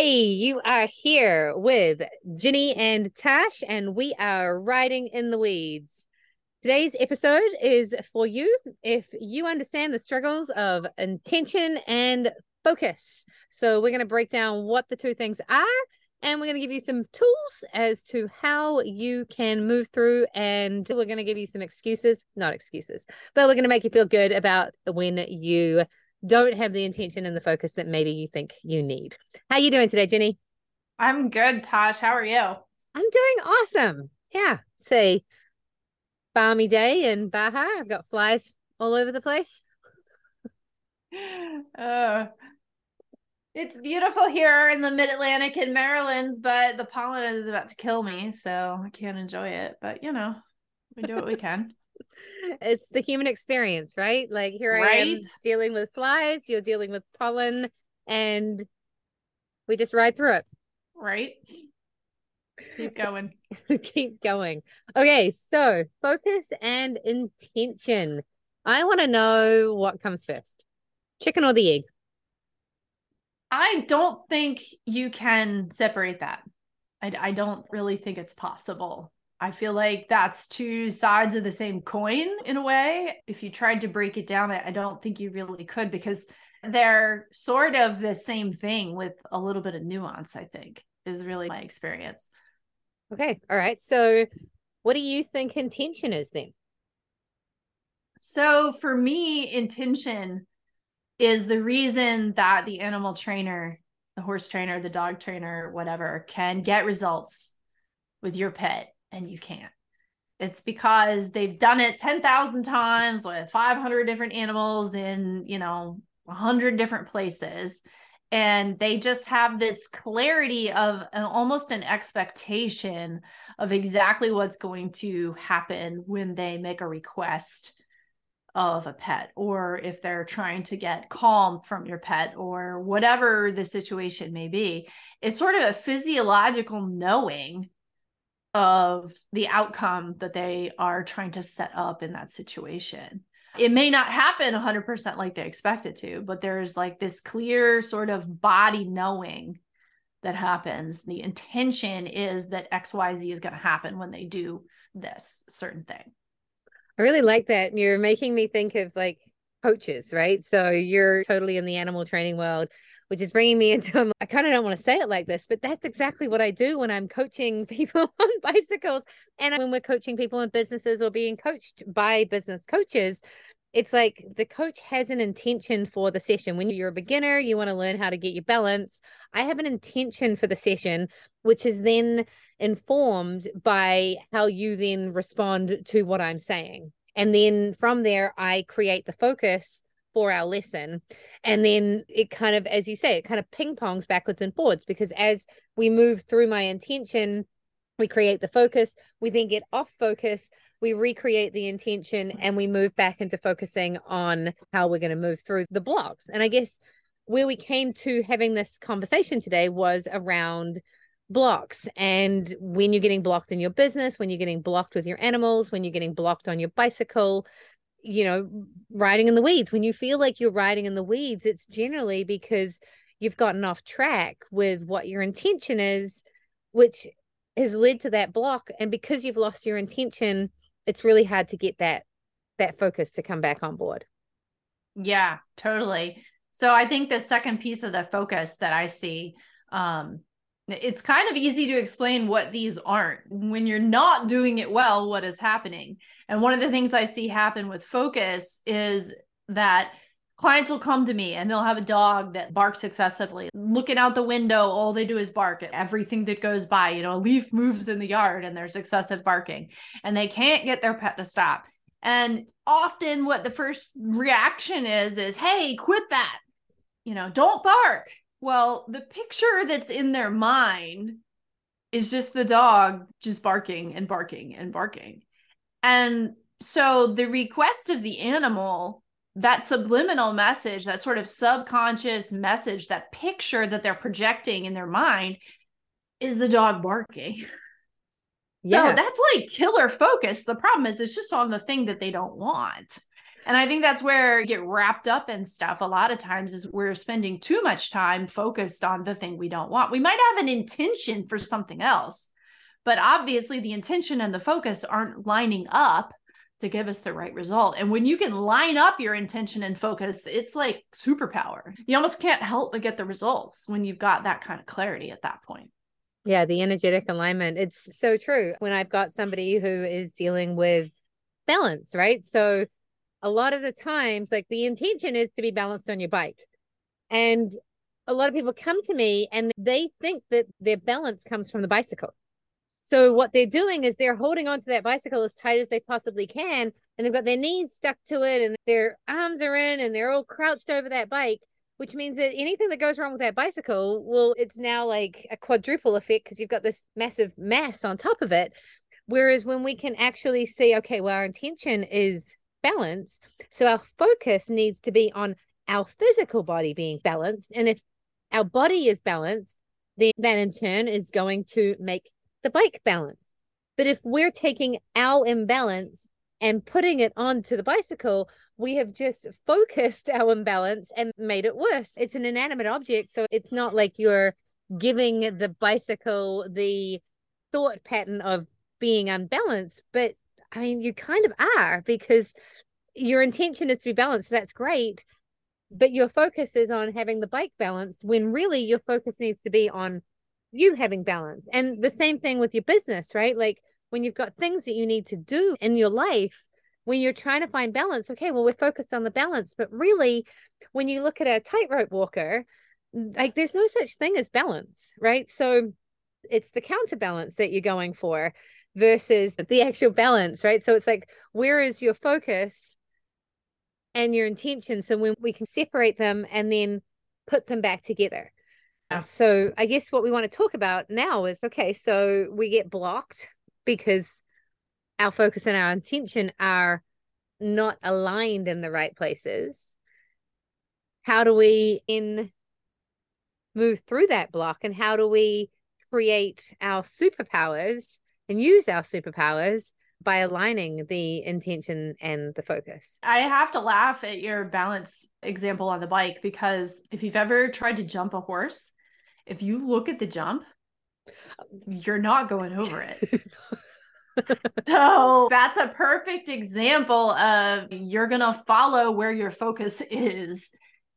Hey, you are here with Ginny and Tash, and we are riding in the weeds. Today's episode is for you if you understand the struggles of intention and focus. So, we're going to break down what the two things are, and we're going to give you some tools as to how you can move through. And we're going to give you some excuses, not excuses, but we're going to make you feel good about when you don't have the intention and the focus that maybe you think you need. How are you doing today, Ginny? I'm good, Tash. How are you? I'm doing awesome. Yeah. Say balmy day in Baja. I've got flies all over the place. uh, it's beautiful here in the mid Atlantic in Maryland, but the pollen is about to kill me, so I can't enjoy it. But you know, we do what we can it's the human experience, right? Like here right? I am dealing with flies, you're dealing with pollen, and we just ride through it. Right. Keep going. Keep going. Okay, so focus and intention. I want to know what comes first chicken or the egg? I don't think you can separate that. I, I don't really think it's possible. I feel like that's two sides of the same coin in a way. If you tried to break it down, I don't think you really could because they're sort of the same thing with a little bit of nuance, I think, is really my experience. Okay. All right. So, what do you think intention is then? So, for me, intention is the reason that the animal trainer, the horse trainer, the dog trainer, whatever, can get results with your pet and you can't. It's because they've done it 10,000 times with 500 different animals in, you know, 100 different places. And they just have this clarity of an, almost an expectation of exactly what's going to happen when they make a request of a pet, or if they're trying to get calm from your pet, or whatever the situation may be. It's sort of a physiological knowing of the outcome that they are trying to set up in that situation. It may not happen 100% like they expect it to, but there's like this clear sort of body knowing that happens. The intention is that XYZ is going to happen when they do this certain thing. I really like that. You're making me think of like coaches, right? So you're totally in the animal training world which is bringing me into I kind of don't want to say it like this, but that's exactly what I do when I'm coaching people on bicycles and when we're coaching people in businesses or being coached by business coaches. It's like the coach has an intention for the session. When you're a beginner, you want to learn how to get your balance. I have an intention for the session, which is then informed by how you then respond to what I'm saying. And then from there, I create the focus our lesson. And then it kind of, as you say, it kind of ping pongs backwards and forwards because as we move through my intention, we create the focus, we then get off focus, we recreate the intention, and we move back into focusing on how we're going to move through the blocks. And I guess where we came to having this conversation today was around blocks and when you're getting blocked in your business when you're getting blocked with your animals when you're getting blocked on your bicycle you know, riding in the weeds. When you feel like you're riding in the weeds, it's generally because you've gotten off track with what your intention is, which has led to that block. And because you've lost your intention, it's really hard to get that that focus to come back on board. Yeah, totally. So I think the second piece of the focus that I see um it's kind of easy to explain what these aren't. When you're not doing it well, what is happening? And one of the things I see happen with focus is that clients will come to me and they'll have a dog that barks excessively. Looking out the window, all they do is bark at everything that goes by. You know, a leaf moves in the yard and there's excessive barking, and they can't get their pet to stop. And often, what the first reaction is, is, hey, quit that. You know, don't bark well, the picture that's in their mind is just the dog just barking and barking and barking. And so the request of the animal, that subliminal message, that sort of subconscious message, that picture that they're projecting in their mind is the dog barking. Yeah. So that's like killer focus. The problem is it's just on the thing that they don't want. And I think that's where get wrapped up in stuff a lot of times is we're spending too much time focused on the thing we don't want. We might have an intention for something else, but obviously the intention and the focus aren't lining up to give us the right result. And when you can line up your intention and focus, it's like superpower. You almost can't help but get the results when you've got that kind of clarity at that point. Yeah, the energetic alignment. It's so true. When I've got somebody who is dealing with balance, right? So a lot of the times, like the intention is to be balanced on your bike. And a lot of people come to me and they think that their balance comes from the bicycle. So what they're doing is they're holding onto that bicycle as tight as they possibly can, and they've got their knees stuck to it, and their arms are in, and they're all crouched over that bike. Which means that anything that goes wrong with that bicycle, well, it's now like a quadruple effect because you've got this massive mass on top of it. Whereas when we can actually see, okay, well, our intention is balance, so our focus needs to be on our physical body being balanced, and if our body is balanced, then that in turn is going to make the bike balance. But if we're taking our imbalance and putting it onto the bicycle, we have just focused our imbalance and made it worse. It's an inanimate object. So it's not like you're giving the bicycle the thought pattern of being unbalanced, but I mean, you kind of are because your intention is to be balanced. That's great. But your focus is on having the bike balanced when really your focus needs to be on you having balance. And the same thing with your business, right? Like when you've got things that you need to do in your life, when you're trying to find balance, okay, well, we're focused on the balance. But really, when you look at a tightrope walker, like there's no such thing as balance, right? So it's the counterbalance that you're going for versus the actual balance, right? So it's like, where is your focus and your intention? So when we can separate them and then put them back together. So I guess what we want to talk about now is okay, so we get blocked because our focus and our intention are not aligned in the right places. How do we in move through that block and how do we create our superpowers and use our superpowers by aligning the intention and the focus. I have to laugh at your balance example on the bike because if you've ever tried to jump a horse, if you look at the jump, you're not going over it. so that's a perfect example of you're going to follow where your focus is.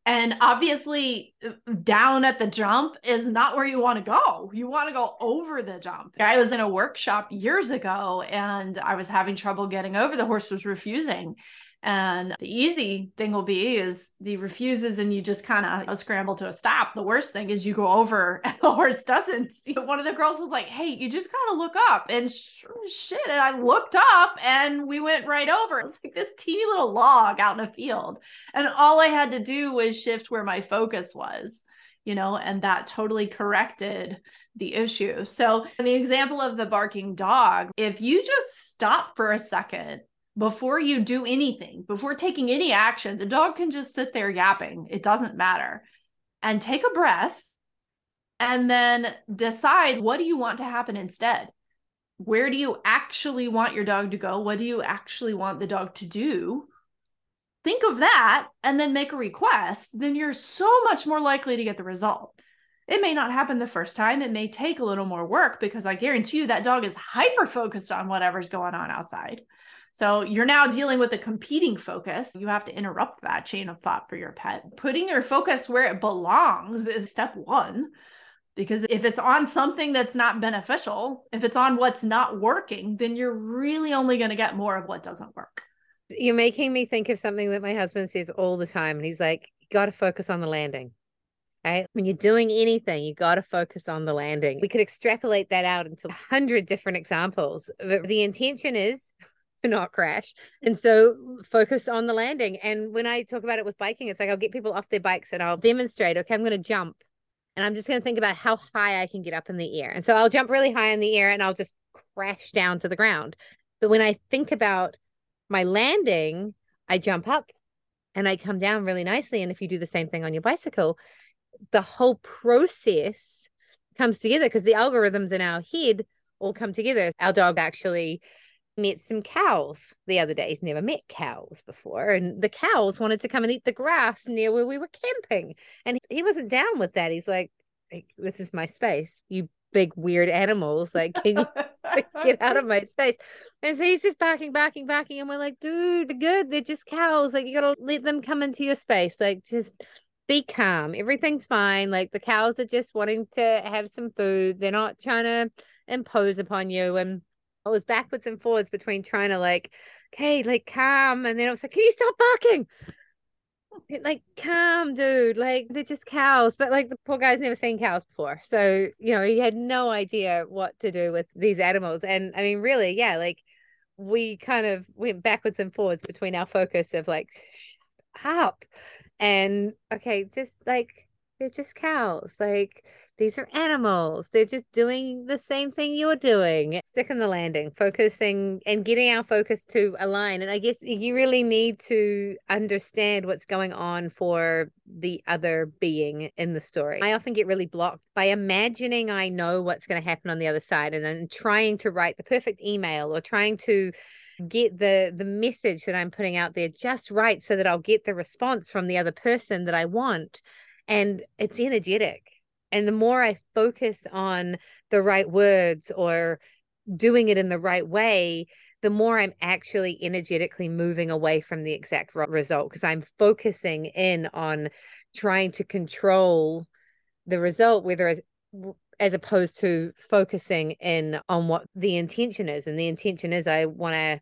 And obviously, uh, down at the jump is not where you want to go. You want to go over the jump. I was in a workshop years ago and I was having trouble getting over. The horse was refusing. And the easy thing will be is the refuses and you just kind of scramble to a stop. The worst thing is you go over and the horse doesn't. One of the girls was like, Hey, you just kind of look up. And shit, and I looked up and we went right over. It was like this teeny little log out in a field. And all I had to do was shift where my focus was, you know, and that totally corrected the issue. So, in the example of the barking dog, if you just stop for a second before you do anything, before taking any action, the dog can just sit there yapping. It doesn't matter. And take a breath and then decide what do you want to happen instead? Where do you actually want your dog to go? What do you actually want the dog to do? Think of that and then make a request. Then you're so much more likely to get the result. It may not happen the first time. It may take a little more work because I guarantee you that dog is hyper focused on whatever's going on outside. So you're now dealing with a competing focus. You have to interrupt that chain of thought for your pet. Putting your focus where it belongs is step one. Because if it's on something that's not beneficial, if it's on what's not working, then you're really only going to get more of what doesn't work. You're making me think of something that my husband says all the time. And he's like, you got to focus on the landing. Right? When you're doing anything, you got to focus on the landing. We could extrapolate that out into a hundred different examples. But the intention is to not crash. And so focus on the landing. And when I talk about it with biking, it's like I'll get people off their bikes and I'll demonstrate, okay, I'm going to jump. And I'm just going to think about how high I can get up in the air. And so I'll jump really high in the air and I'll just crash down to the ground. But when I think about my landing, I jump up and I come down really nicely. And if you do the same thing on your bicycle, the whole process comes together because the algorithms in our head all come together. Our dog actually met some cows the other day. He's never met cows before. And the cows wanted to come and eat the grass near where we were camping. And he wasn't down with that. He's like, this is my space. You big weird animals. Like, can you get out of my space? And so he's just barking, barking, barking. And we're like, dude, good. They're just cows. Like, you gotta let them come into your space. Like, just be calm. Everything's fine. Like the cows are just wanting to have some food. They're not trying to impose upon you. And I was backwards and forwards between trying to like, okay, like calm. And then I was like, can you stop barking? like calm dude like they're just cows but like the poor guy's never seen cows before so you know he had no idea what to do with these animals and i mean really yeah like we kind of went backwards and forwards between our focus of like shut up and okay just like they're just cows like these are animals. They're just doing the same thing you're doing. Stick in the landing, focusing and getting our focus to align. And I guess you really need to understand what's going on for the other being in the story. I often get really blocked by imagining I know what's going to happen on the other side and then trying to write the perfect email or trying to get the the message that I'm putting out there just right so that I'll get the response from the other person that I want and it's energetic and the more I focus on the right words or doing it in the right way, the more I'm actually energetically moving away from the exact result because I'm focusing in on trying to control the result, whether as, as opposed to focusing in on what the intention is. And the intention is I want to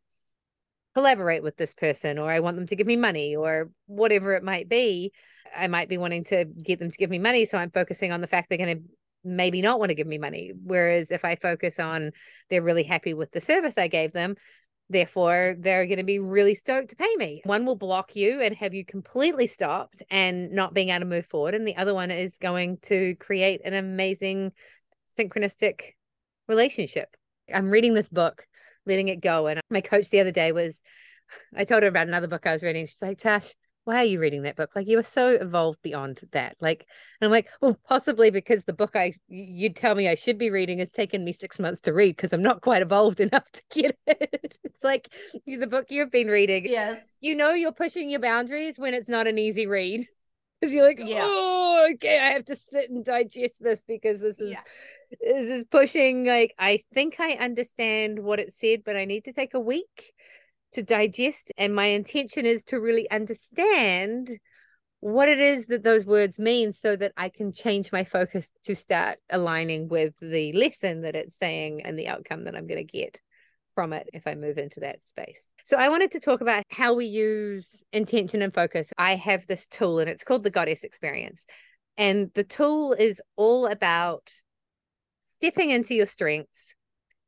collaborate with this person or I want them to give me money or whatever it might be. I might be wanting to get them to give me money. So I'm focusing on the fact they're going to maybe not want to give me money. Whereas if I focus on they're really happy with the service I gave them, therefore they're going to be really stoked to pay me. One will block you and have you completely stopped and not being able to move forward. And the other one is going to create an amazing synchronistic relationship. I'm reading this book, letting it go. And my coach the other day was, I told her about another book I was reading. She's like, Tash, why are you reading that book? Like you are so evolved beyond that. Like, and I'm like, well, possibly because the book I you'd tell me I should be reading has taken me six months to read because I'm not quite evolved enough to get it. it's like the book you've been reading. Yes. You know you're pushing your boundaries when it's not an easy read. Because you're like, yeah. oh, okay, I have to sit and digest this because this is yeah. this is pushing. Like, I think I understand what it said, but I need to take a week to digest. And my intention is to really understand what it is that those words mean so that I can change my focus to start aligning with the lesson that it's saying and the outcome that I'm going to get from it if I move into that space. So I wanted to talk about how we use intention and focus. I have this tool and it's called the Goddess Experience. And the tool is all about stepping into your strengths,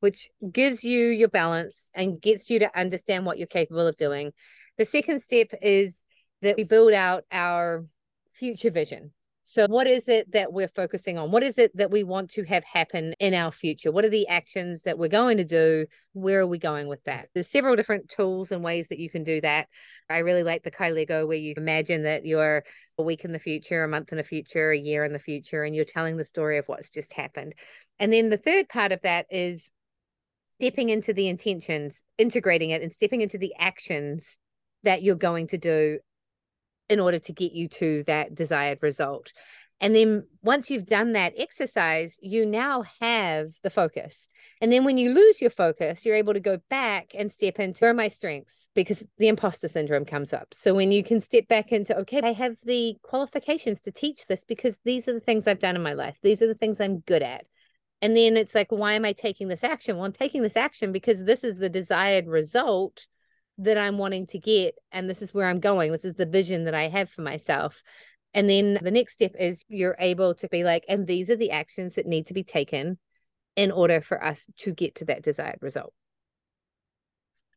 which gives you your balance and gets you to understand what you're capable of doing. The second step is that we build out our future vision. So, what is it that we're focusing on? What is it that we want to have happen in our future? What are the actions that we're going to do? Where are we going with that? There's several different tools and ways that you can do that. I really like the KYLEGO, where you imagine that you're a week in the future, a month in the future, a year in the future, and you're telling the story of what's just happened. And then the third part of that is stepping into the intentions, integrating it, and stepping into the actions that you're going to do in order to get you to that desired result. And then once you've done that exercise, you now have the focus. And then when you lose your focus, you're able to go back and step into where are my strengths because the imposter syndrome comes up. So when you can step back into, okay, I have the qualifications to teach this because these are the things I've done in my life, these are the things I'm good at. And then it's like, why am I taking this action? Well, I'm taking this action because this is the desired result that I'm wanting to get. And this is where I'm going. This is the vision that I have for myself. And then the next step is you're able to be like, and these are the actions that need to be taken in order for us to get to that desired result.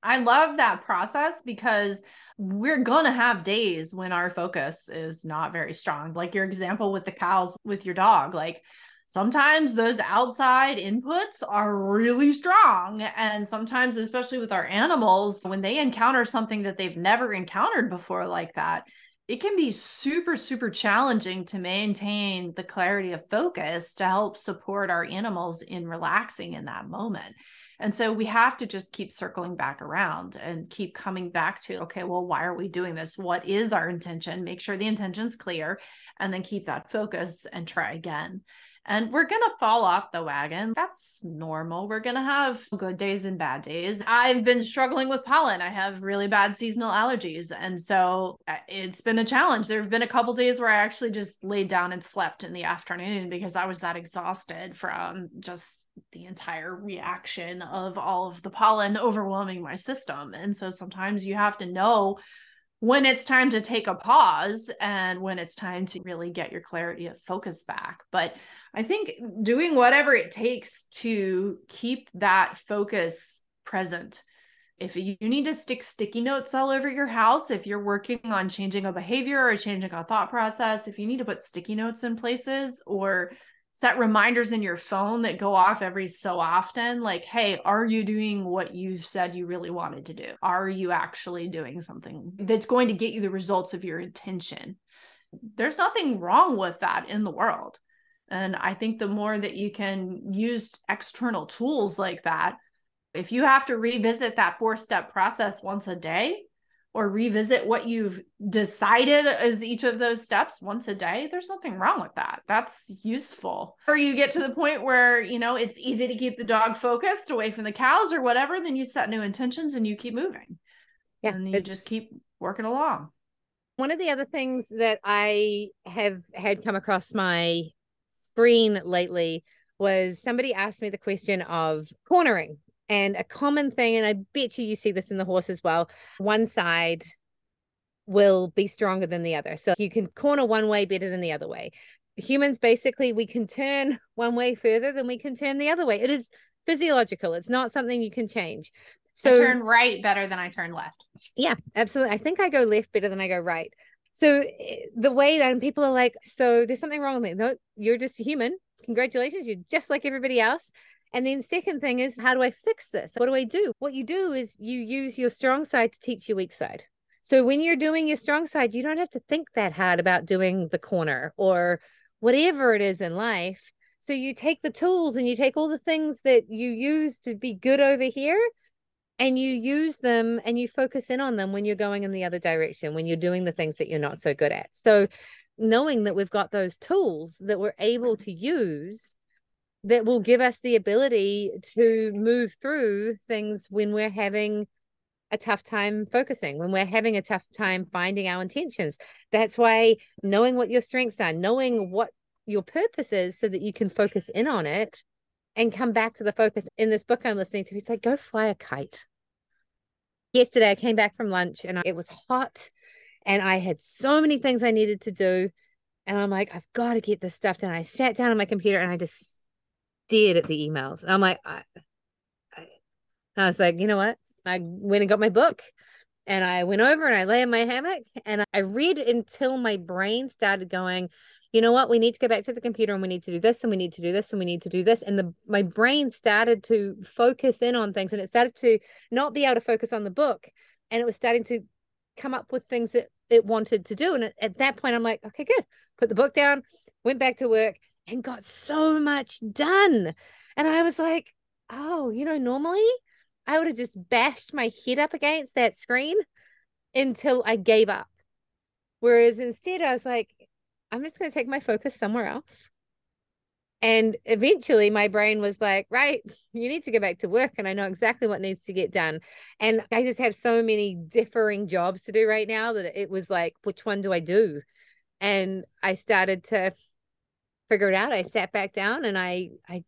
I love that process because we're going to have days when our focus is not very strong. Like your example with the cows with your dog. Like sometimes those outside inputs are really strong. And sometimes, especially with our animals, when they encounter something that they've never encountered before, like that, it can be super, super challenging to maintain the clarity of focus to help support our animals in relaxing in that moment. And so we have to just keep circling back around and keep coming back to, okay, well, why are we doing this? What is our intention? Make sure the intention's clear and then keep that focus and try again and we're going to fall off the wagon. That's normal. We're going to have good days and bad days. I've been struggling with pollen. I have really bad seasonal allergies. And so uh, it's been a challenge. There have been a couple days where I actually just laid down and slept in the afternoon because I was that exhausted from just the entire reaction of all of the pollen overwhelming my system. And so sometimes you have to know when it's time to take a pause and when it's time to really get your clarity of focus back. But I think doing whatever it takes to keep that focus present. If you need to stick sticky notes all over your house, if you're working on changing a behavior or changing a thought process, if you need to put sticky notes in places or set reminders in your phone that go off every so often like hey are you doing what you said you really wanted to do? Are you actually doing something that's going to get you the results of your intention? There's nothing wrong with that in the world. And I think the more that you can use external tools like that, if you have to revisit that four step process once a day or revisit what you've decided as each of those steps once a day, there's nothing wrong with that. That's useful. Or you get to the point where, you know, it's easy to keep the dog focused away from the cows or whatever, then you set new intentions and you keep moving. Yeah. And you just keep working along. One of the other things that I have had come across my screen lately was somebody asked me the question of cornering and a common thing and i bet you you see this in the horse as well one side will be stronger than the other. So you can corner one way better than the other way. Humans basically we can turn one way further than we can turn the other way. It is physiological. It's not something you can change. So I turn right better than i turn left. Yeah absolutely. I think i go left better than i go right. So eh, the way that people are like, so there's something wrong with me. No, you're just a human. Congratulations, you're just like everybody else. And then second thing is, how do I fix this? What do I do? What you do is you use your strong side to teach your weak side. So when you're doing your strong side, you don't have to think that hard about doing the corner or whatever it is in life. So you take the tools and you take all the things that you use to be good over here and you use them and you focus in on them when you're going in the other direction when you're doing the things that you're not so good at so knowing that we've got those tools that we're able to use that will give us the ability to move through things when we're having a tough time focusing when we're having a tough time finding our intentions that's why knowing what your strengths are knowing what your purpose is so that you can focus in on it and come back to the focus in this book I'm listening to. He said, go fly a kite. Yesterday, I came back from lunch and it was hot and I had so many things I needed to do. And I'm like, I've got to get this stuff done. I sat down on my computer and I just stared at the emails. I'm like, I, I, I was like, you know what? I went and got my book and I went over and I lay in my hammock and I read until my brain started going, you know what? We need to go back to the computer and we need to do this and we need to do this and we need to do this. And the my brain started to focus in on things and it started to not be able to focus on the book. And it was starting to come up with things that it wanted to do. And at that point i'm like okay good. Put the book down went back to work and got so much done and i was like oh you know normally i would have just bashed my head up against that screen until i gave up whereas instead i was like I'm just going to take my focus somewhere else. And eventually my brain was like, right, you need to go back to work. And I know exactly what needs to get done. And I just have so many differing jobs to do right now that it was like, which one do I do? And I started to figure it out. I sat back down and I, I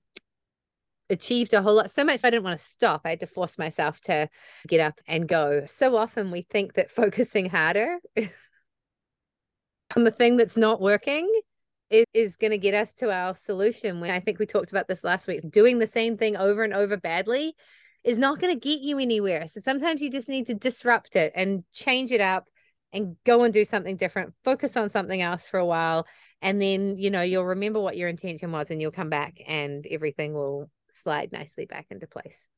achieved a whole lot so much I didn't want to stop. I had to force myself to get up and go. So often we think that focusing harder and the thing that's not working is, is going to get us to our solution. When I think we talked about this last week, doing the same thing over and over badly is not going to get you anywhere. So sometimes you just need to disrupt it and change it up and go and do something different, focus on something else for a while. And then, you know, you'll remember what your intention was and you'll come back and everything will slide nicely back into place.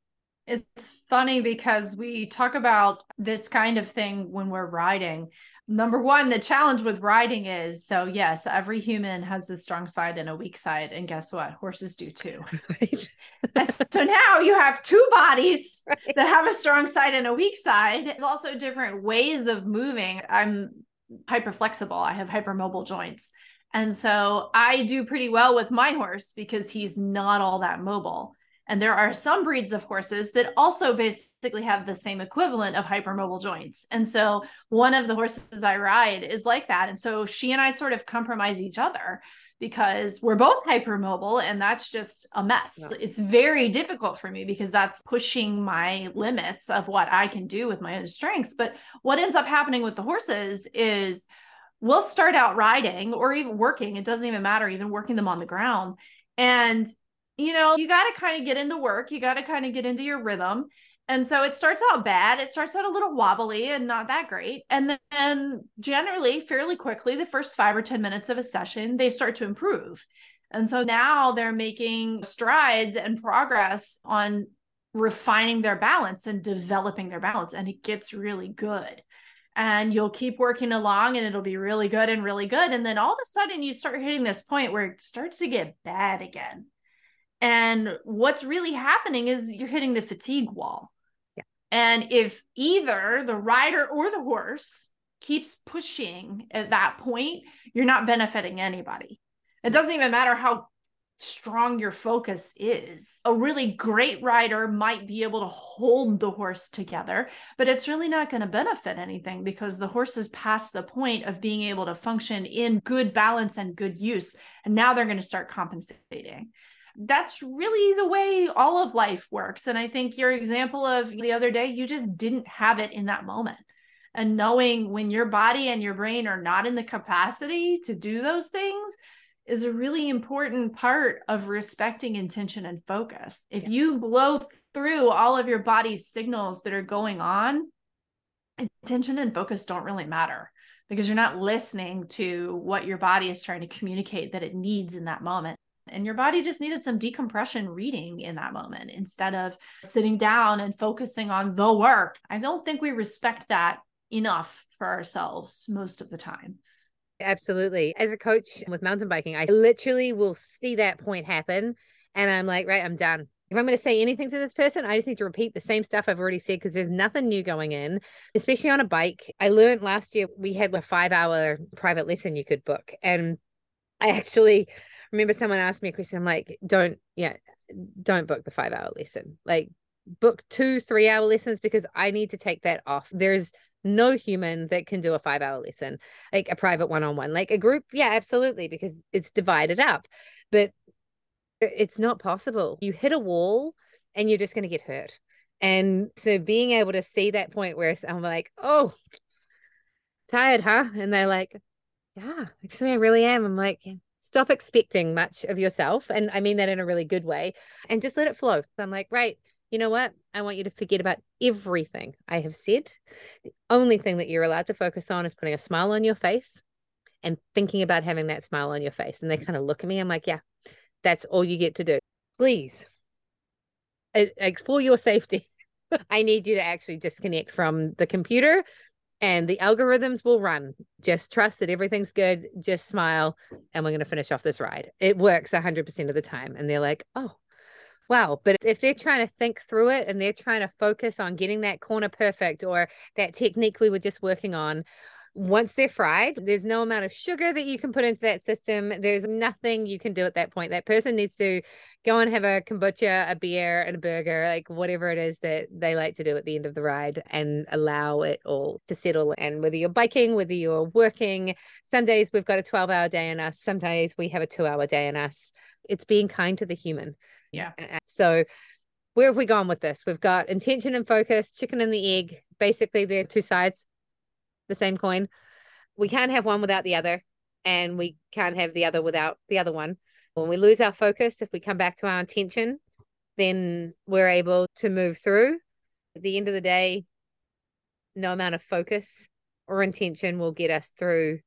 It's funny because we talk about this kind of thing when we're riding. Number one, the challenge with riding is so, yes, every human has a strong side and a weak side. And guess what? Horses do too. Right. so now you have two bodies right. that have a strong side and a weak side. There's also different ways of moving. I'm hyper flexible, I have hypermobile joints. And so I do pretty well with my horse because he's not all that mobile. And there are some breeds of horses that also basically have the same equivalent of hypermobile joints. And so one of the horses I ride is like that. And so she and I sort of compromise each other because we're both hypermobile and that's just a mess. Yeah. It's very difficult for me because that's pushing my limits of what I can do with my own strengths. But what ends up happening with the horses is we'll start out riding or even working, it doesn't even matter, even working them on the ground. And you know, you got to kind of get into work, you got to kind of get into your rhythm. And so it starts out bad. It starts out a little wobbly and not that great. And then generally, fairly quickly, the first five or 10 minutes of a session, they start to improve. And so now they're making strides and progress on refining their balance and developing their balance. And it gets really good. And you'll keep working along and it'll be really good and really good. And then all of a sudden, you start hitting this point where it starts to get bad again. And what's really happening is you're hitting the fatigue wall. Yeah. And if either the rider or the horse keeps pushing at that point, you're not benefiting anybody. It doesn't even matter how strong your focus is. A really great rider might be able to hold the horse together, but it's really not going to benefit anything because the horse is past the point of being able to function in good balance and good use. And now they're going to start compensating that's really the way all of life works. And I think your example of the other day, you just didn't have it in that moment. And knowing when your body and your brain are not in the capacity to do those things is a really important part of respecting intention and focus. If yeah. you blow through all of your body's signals that are going on, intention and focus don't really matter because you're not listening to what your body is trying to communicate that it needs in that moment and your body just needed some decompression reading in that moment instead of sitting down and focusing on the work. I don't think we respect that enough for ourselves most of the time. Absolutely. As a coach with mountain biking, I literally will see that point happen and I'm like, right, I'm done. If I'm going to say anything to this person, I just need to repeat the same stuff I've already said because there's nothing new going in, especially on a bike. I learned last year we had a five hour private lesson you could book. And I actually remember someone asked me a question. I'm like, don't, yeah, don't book the five hour lesson. Like, book two, three hour lessons because I need to take that off. There's no human that can do a five hour lesson, like a private one on one. Like a group, yeah, absolutely, because it's divided up. But it's not possible. You hit a wall and you're just going to get hurt. And so being able to see that point where I'm like, oh, tired, huh? And they're like, yeah, actually, I really am. I'm like, stop expecting much of yourself. And I mean that in a really good way and just let it flow. So I'm like, right, you know what? I want you to forget about everything I have said. The only thing that you're allowed to focus on is putting a smile on your face and thinking about having that smile on your face. And they kind of look at me. I'm like, yeah, that's all you get to do. Please, for your safety, I need you to actually disconnect from the computer and the algorithms will run. Just trust that everything's good. Just smile, and we're going to finish off this ride. It works 100% of the time. And they're like, oh, wow. But if they're trying to think through it and they're trying to focus on getting that corner perfect or that technique we were just working on, once they're fried, there's no amount of sugar that you can put into that system. There's nothing you can do at that point. That person needs to go and have a kombucha, a beer, and a burger, like whatever it is that they like to do at the end of the ride and allow it all to settle. And whether you're biking, whether you're working, some days we've got a 12 hour day in us, some days we have a two hour day in us. It's being kind to the human. Yeah. So, where have we gone with this? We've got intention and focus, chicken and the egg. Basically, they're two sides the same coin. We can't have one without the other, and we can't have the other without the other one. When we lose our focus, if we come back to our intention, then we're able to move through. At the end of the day, no amount of focus or intention will get us through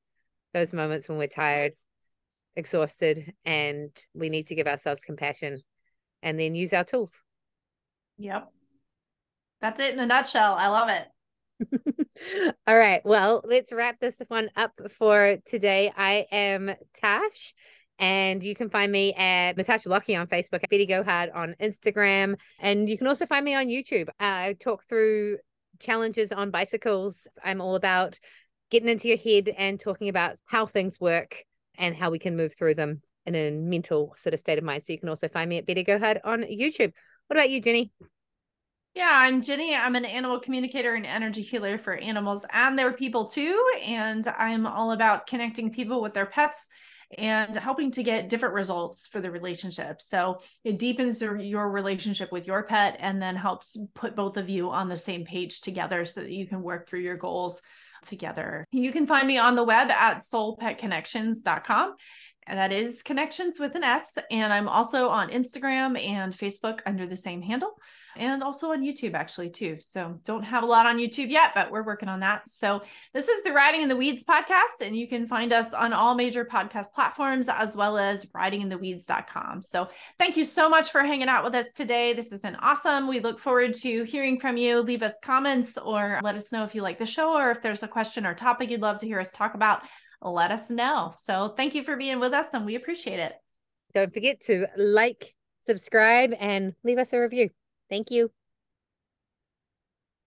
those moments when we're tired, exhausted, and we need to give ourselves compassion and then use our tools. Yep. That's it in a nutshell. I love it. All right. Well, let's wrap this one up for today. I am Tash. And you can find me at Natasha Lockie on Facebook, Betty Gohard on Instagram. And you can also find me on YouTube. I talk through challenges on bicycles. I'm all about getting into your head and talking about how things work and how we can move through them in a mental sort of state of mind. So you can also find me at Betty Gohard on YouTube. What about you, Ginny? Yeah, I'm Ginny. I'm an animal communicator and energy healer for animals and their people too. And I'm all about connecting people with their pets and helping to get different results for the relationship. So it deepens your relationship with your pet and then helps put both of you on the same page together so that you can work through your goals together. You can find me on the web at soulpetconnections.com. That is connections with an S. And I'm also on Instagram and Facebook under the same handle and also on YouTube actually too. So don't have a lot on YouTube yet, but we're working on that. So this is the Riding in the Weeds podcast, and you can find us on all major podcast platforms as well as ridingintheweeds.com. So thank you so much for hanging out with us today. This has been awesome. We look forward to hearing from you. Leave us comments or let us know if you like the show or if there's a question or topic you'd love to hear us talk about. Let us know. So thank you for being with us and we appreciate it. Don't forget to like, subscribe, and leave us a review. Thank you.